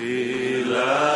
Sila.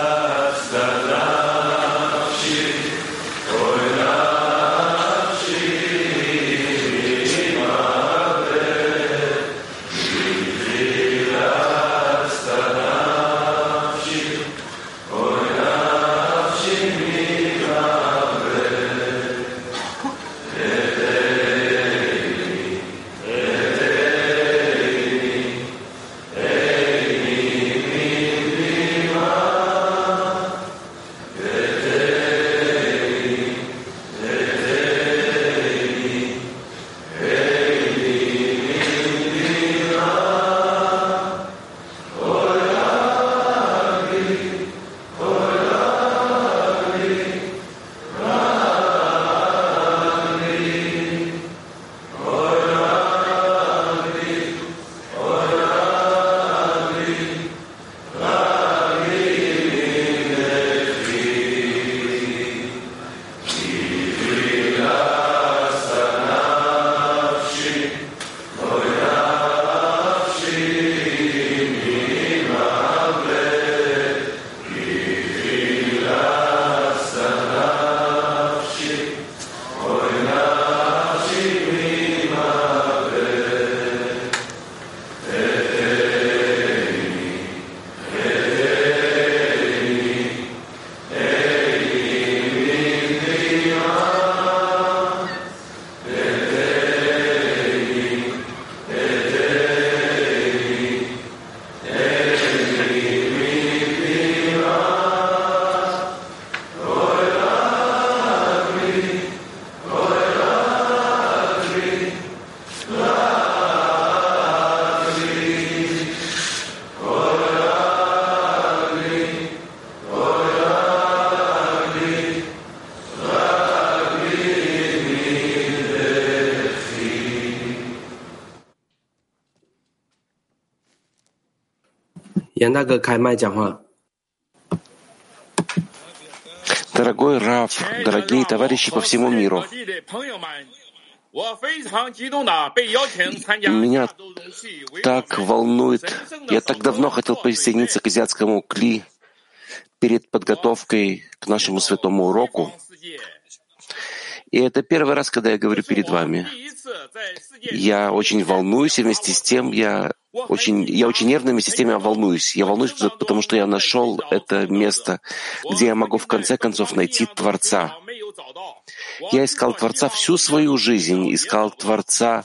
严大哥开麦讲话。 Дорогой Раф, дорогие товарищи по всему миру, меня так волнует, я так давно хотел присоединиться к азиатскому кли перед подготовкой к нашему святому уроку. И это первый раз, когда я говорю перед вами. Я очень волнуюсь, и вместе с тем я очень, я очень нервно, вместе с тем я волнуюсь. Я волнуюсь, потому что я нашел это место, где я могу в конце концов найти Творца. Я искал Творца всю свою жизнь, искал Творца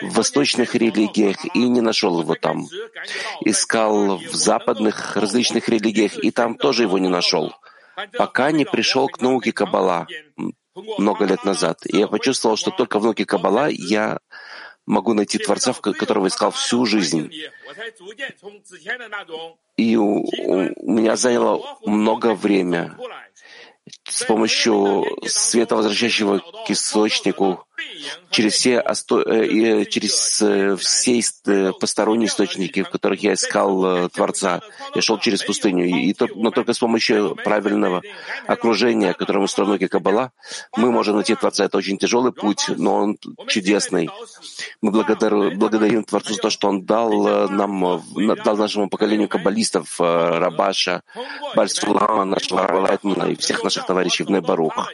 в восточных религиях и не нашел его там. Искал в западных различных религиях и там тоже его не нашел, пока не пришел к науке Каббала много лет назад. И я почувствовал, что только в науке Каббала я могу найти Творца, которого искал всю жизнь. И у, у меня заняло много времени с помощью света, возвращающего к источнику, через все, осто... через все посторонние источники, в которых я искал Творца. Я шел через пустыню. И, но только с помощью правильного окружения, которым устроена Каббала, мы можем найти Творца. Это очень тяжелый путь, но он чудесный. Мы благодарим, благодарим Творцу за то, что Он дал нам, дал нашему поколению каббалистов, Рабаша, Бальсулама, нашего Рабалайтмана и всех наших товарищей в Небарух.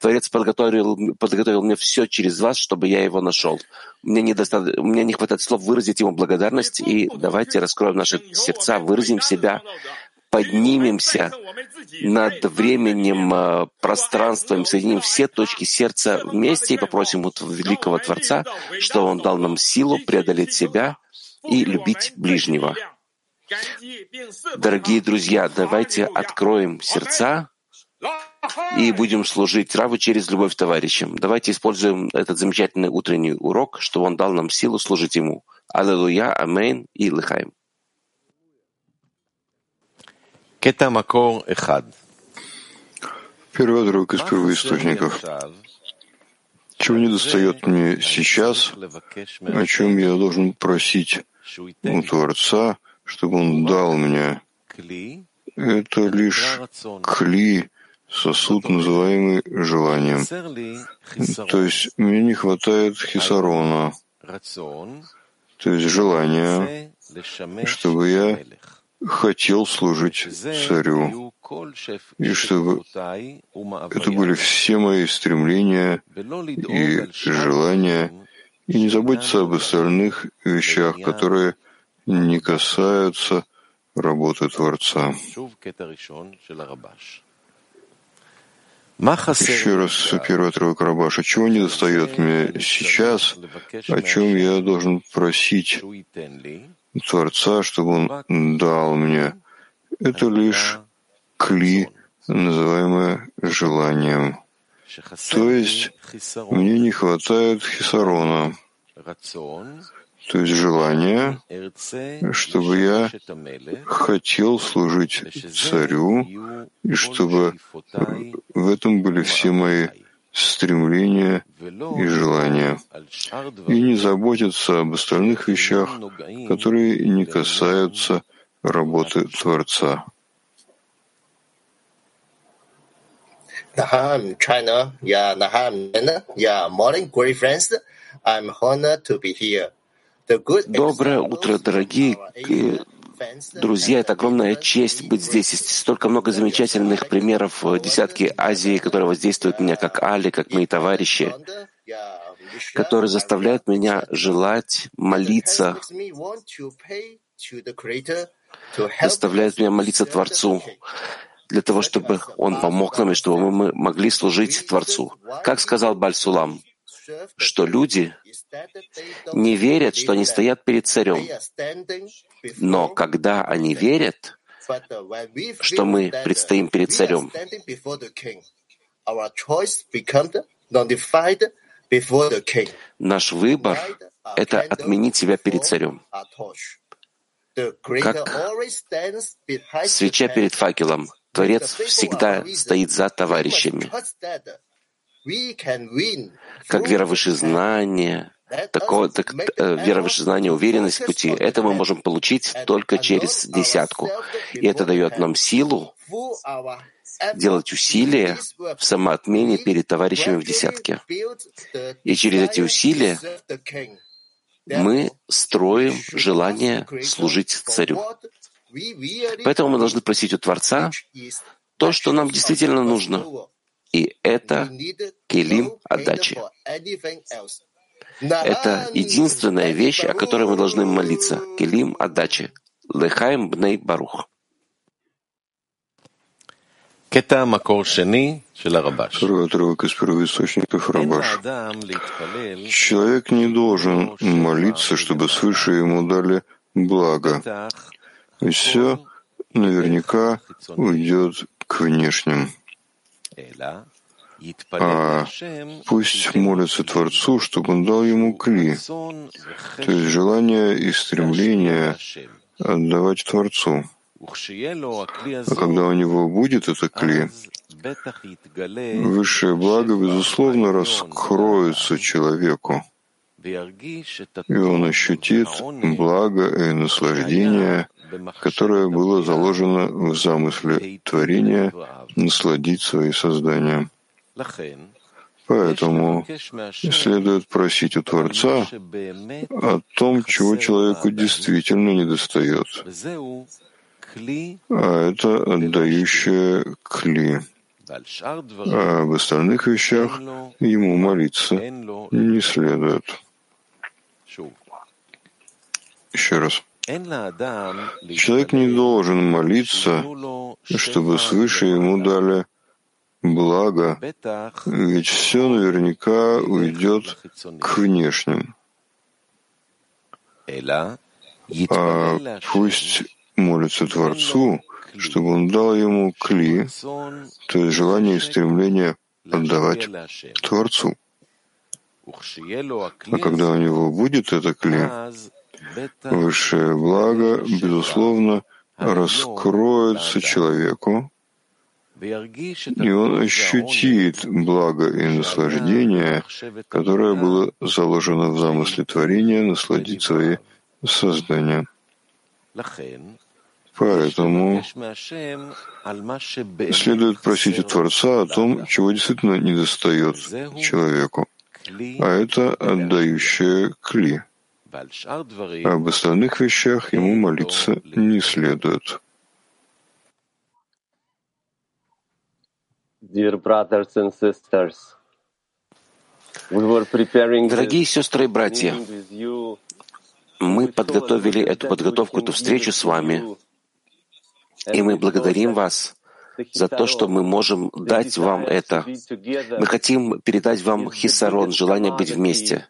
Творец подготовил, подготовил мне все через вас, чтобы я его нашел. Мне, недоста... Мне не хватает слов выразить ему благодарность, и давайте раскроем наши сердца, выразим себя, поднимемся над временем, пространством, соединим все точки сердца вместе и попросим у великого Творца, что Он дал нам силу преодолеть себя и любить ближнего. Дорогие друзья, давайте откроем сердца и будем служить Раву через любовь товарищам. Давайте используем этот замечательный утренний урок, чтобы он дал нам силу служить ему. Аллилуйя, Амейн и Лыхаем. Первый отрывок из первоисточников. Чего не достает мне сейчас, о чем я должен просить у Творца, чтобы Он дал мне. Это лишь кли, сосуд, называемый желанием. То есть мне не хватает хисарона, то есть желания, чтобы я хотел служить царю, и чтобы это были все мои стремления и желания, и не заботиться об остальных вещах, которые не касаются работы Творца. Еще раз первый отрывок Рабаша. Чего не достает мне сейчас, о чем я должен просить Творца, чтобы Он дал мне? Это лишь кли, называемое желанием. То есть мне не хватает хисарона, то есть желание, чтобы я хотел служить царю, и чтобы в этом были все мои стремления и желания, и не заботиться об остальных вещах, которые не касаются работы Творца. Naham, China. Yeah, Naham, yeah, morning, great. I'm honored to be here. Доброе утро, дорогие друзья. Это огромная честь быть здесь. Есть столько много замечательных примеров в десятке Азии, которые воздействуют меня как Али, как мои товарищи, которые заставляют меня желать молиться, заставляют меня молиться Творцу, для того, чтобы Он помог нам и чтобы мы могли служить Творцу. Как сказал Бальсулам, что люди не верят, что они стоят перед царем. Но когда они верят, что мы предстоим перед царем, наш выбор — это отменить себя перед царем. Как свеча перед факелом, Творец всегда стоит за товарищами. Как вера выше знания, такого, так, э, вера выше знания, уверенность в пути, это мы можем получить только через десятку. И это дает нам силу делать усилия в самоотмене перед товарищами в десятке. И через эти усилия мы строим желание служить царю. Поэтому мы должны просить у Творца то, что нам действительно нужно. И это келим отдачи. Это единственная вещь, о которой мы должны молиться. Келим отдачи. Лехаем бней барух. Второй отрывок из первоисточников Рабаш. Человек не должен молиться, чтобы свыше ему дали благо. И все наверняка уйдет к внешним. А пусть молится Творцу, чтобы он дал ему кли, то есть желание и стремление отдавать Творцу. А когда у него будет это кли, высшее благо, безусловно, раскроется человеку, и он ощутит благо и наслаждение, которое было заложено в замысле творения насладить свои создания. Поэтому следует просить у Творца о том, чего человеку действительно недостает. А это отдающее кли. А об остальных вещах ему молиться не следует. Еще раз. Человек не должен молиться, чтобы свыше ему дали благо, ведь все наверняка уйдет к внешним. А пусть молится Творцу, чтобы он дал ему кли, то есть желание и стремление отдавать Творцу. А когда у него будет это кли, высшее благо, безусловно, раскроется человеку, и он ощутит благо и наслаждение, которое было заложено в замысле творения, насладить свои создания. Поэтому следует просить у Творца о том, чего действительно недостает человеку, а это отдающее кли. Об остальных вещах ему молиться не следует. Дорогие сестры и братья, мы подготовили эту подготовку, эту встречу с вами, и мы благодарим вас за то, что мы можем дать вам это. Мы хотим передать вам хисарон, желание быть вместе.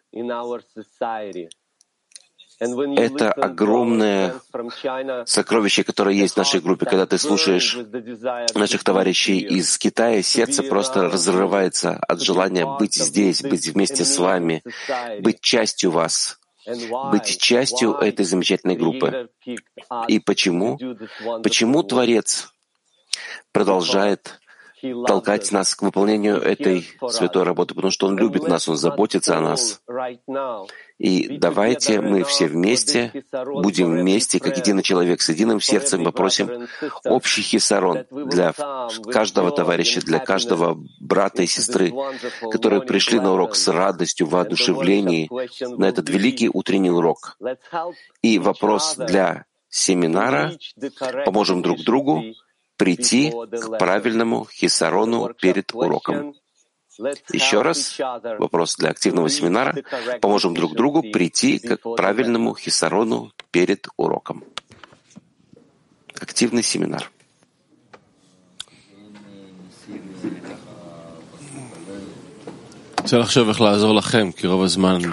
Это огромное сокровище, которое есть в нашей группе. Когда ты слушаешь наших товарищей из Китая, сердце просто разрывается от желания быть здесь, быть вместе с вами, быть частью вас быть частью этой замечательной группы. И почему? Почему Творец продолжает толкать нас к выполнению этой святой работы, потому что Он любит нас, Он заботится о нас. И давайте мы все вместе будем вместе, как единый человек, с единым сердцем попросим общий хисарон для каждого товарища, для каждого брата и сестры, которые пришли на урок с радостью, воодушевлении, на этот великий утренний урок. И вопрос для семинара «Поможем друг другу» прийти к правильному хисарону перед уроком. Еще раз, вопрос для активного семинара. Поможем друг другу прийти к правильному хисарону перед уроком. Активный семинар.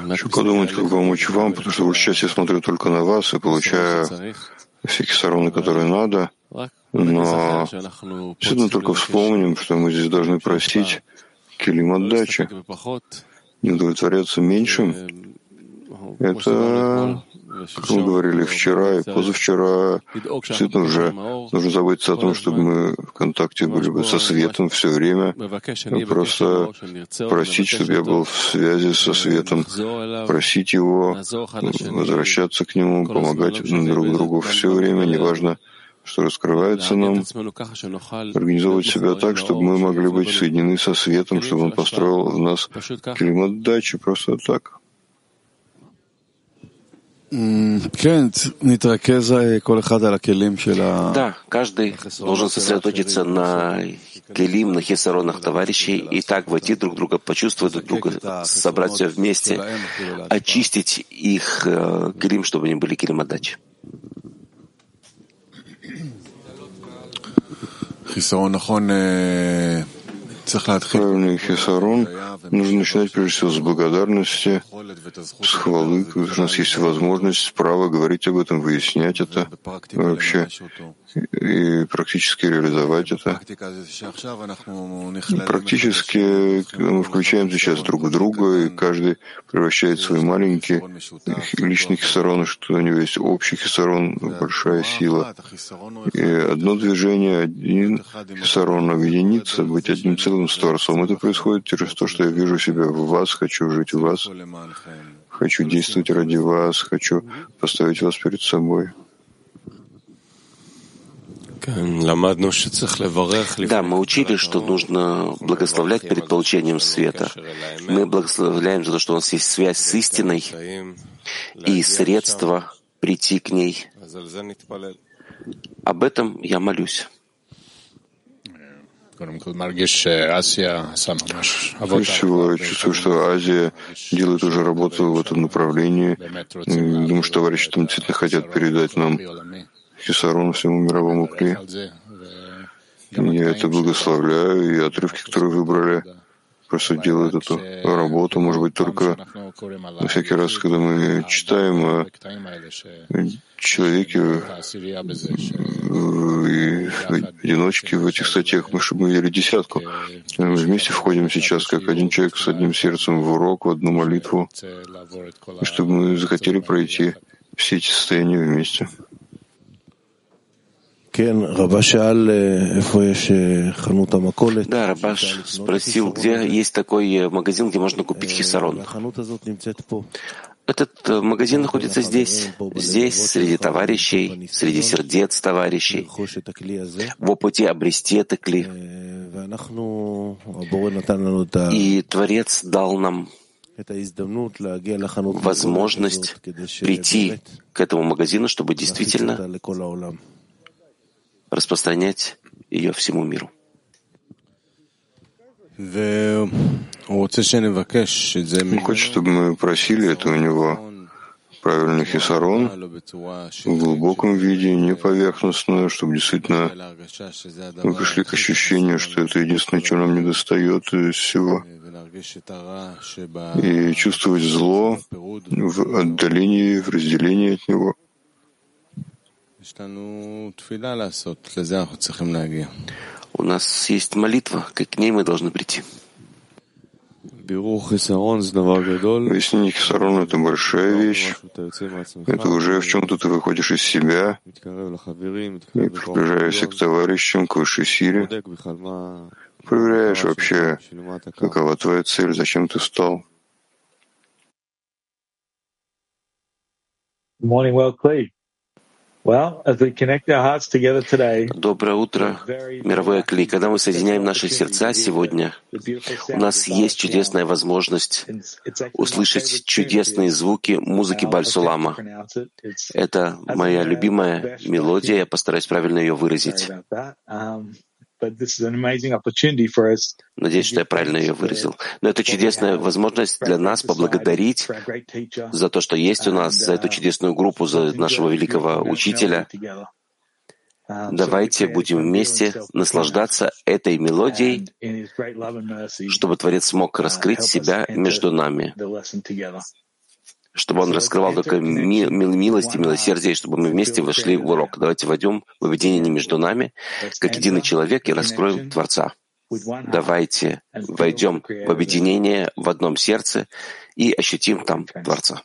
Хочу подумать, как помочь вам, потому что сейчас я смотрю только на вас и получаю все кисароны, которые надо. Но действительно только вспомним, что мы здесь должны просить килим отдачи, не удовлетворяться меньшим. Это, как мы говорили вчера и позавчера, действительно уже нужно заботиться о том, чтобы мы в контакте были бы со светом все время, просто просить, чтобы я был в связи со светом, просить его, возвращаться к нему, помогать друг другу все время, неважно, что раскрывается нам, организовывать себя так, чтобы мы могли быть соединены со светом, чтобы он построил в нас климат дачи просто так. Да, каждый должен сосредоточиться на келим, на хисаронах товарищей и так войти друг друга, почувствовать друг друга, собрать все вместе, очистить их э, келим, чтобы они были келим отдачи. Правильный хисарон нужно начинать прежде всего с благодарности, с хвалы, у нас есть возможность, право говорить об этом, выяснять это вообще и практически реализовать это. Практически мы включаем сейчас друг друга, и каждый превращает свои маленькие личные хисароны, что у него есть общий хисарон, большая сила. И одно движение, один хисарон объединиться, быть одним целым с Творцом. Это происходит через то, что я вижу себя в вас, хочу жить в вас, хочу действовать ради вас, хочу поставить вас перед собой. Да, мы учили, что нужно благословлять перед получением света. Мы благословляем за то, что у нас есть связь с истиной и средства прийти к ней. Об этом я молюсь. Всего, чувствую, что Азия делает уже работу в этом направлении. Думаю, что товарищи там действительно хотят передать нам Хисарон всему мировому кли. Я это благословляю, и отрывки, которые выбрали, просто делают эту работу, может быть, только на всякий раз, когда мы читаем о человеке и одиночке в этих статьях, мы чтобы мы видели десятку. Мы вместе входим сейчас, как один человек с одним сердцем в урок, в одну молитву, и чтобы мы захотели пройти все эти состояния вместе. Да, Рабаш спросил, где есть такой магазин, где можно купить хисарон. Этот э, магазин находится здесь, здесь, среди товарищей, среди сердец товарищей, в опыте обрести это кли. И Творец дал нам возможность прийти к этому магазину, чтобы действительно распространять ее всему миру. Он хочет, чтобы мы просили это у него правильный хисарон в глубоком виде, не поверхностно, чтобы действительно мы пришли к ощущению, что это единственное, чего нам не достает из всего. И чувствовать зло в отдалении, в разделении от него. У нас есть молитва, к ней мы должны прийти. Выяснение хисарон — это большая вещь. Это уже в чем-то ты выходишь из себя и приближаешься к товарищам, к высшей силе. Проверяешь вообще, какова твоя цель, зачем ты стал. Morning, well, Cleve. Доброе утро, мировой Акли. Когда мы соединяем наши сердца сегодня, у нас есть чудесная возможность услышать чудесные звуки музыки Бальсулама. Это моя любимая мелодия, я постараюсь правильно ее выразить. Надеюсь, что я правильно ее выразил. Но это чудесная возможность для нас поблагодарить за то, что есть у нас, за эту uh, чудесную группу, за нашего великого учителя. Давайте будем вместе наслаждаться этой мелодией, чтобы Творец смог uh, раскрыть себя между нами чтобы он раскрывал только ми милость и милосердие, чтобы мы вместе вошли в урок. Давайте войдем в объединение между нами, как единый человек, и раскроем Творца. Давайте войдем в объединение в одном сердце и ощутим там Творца.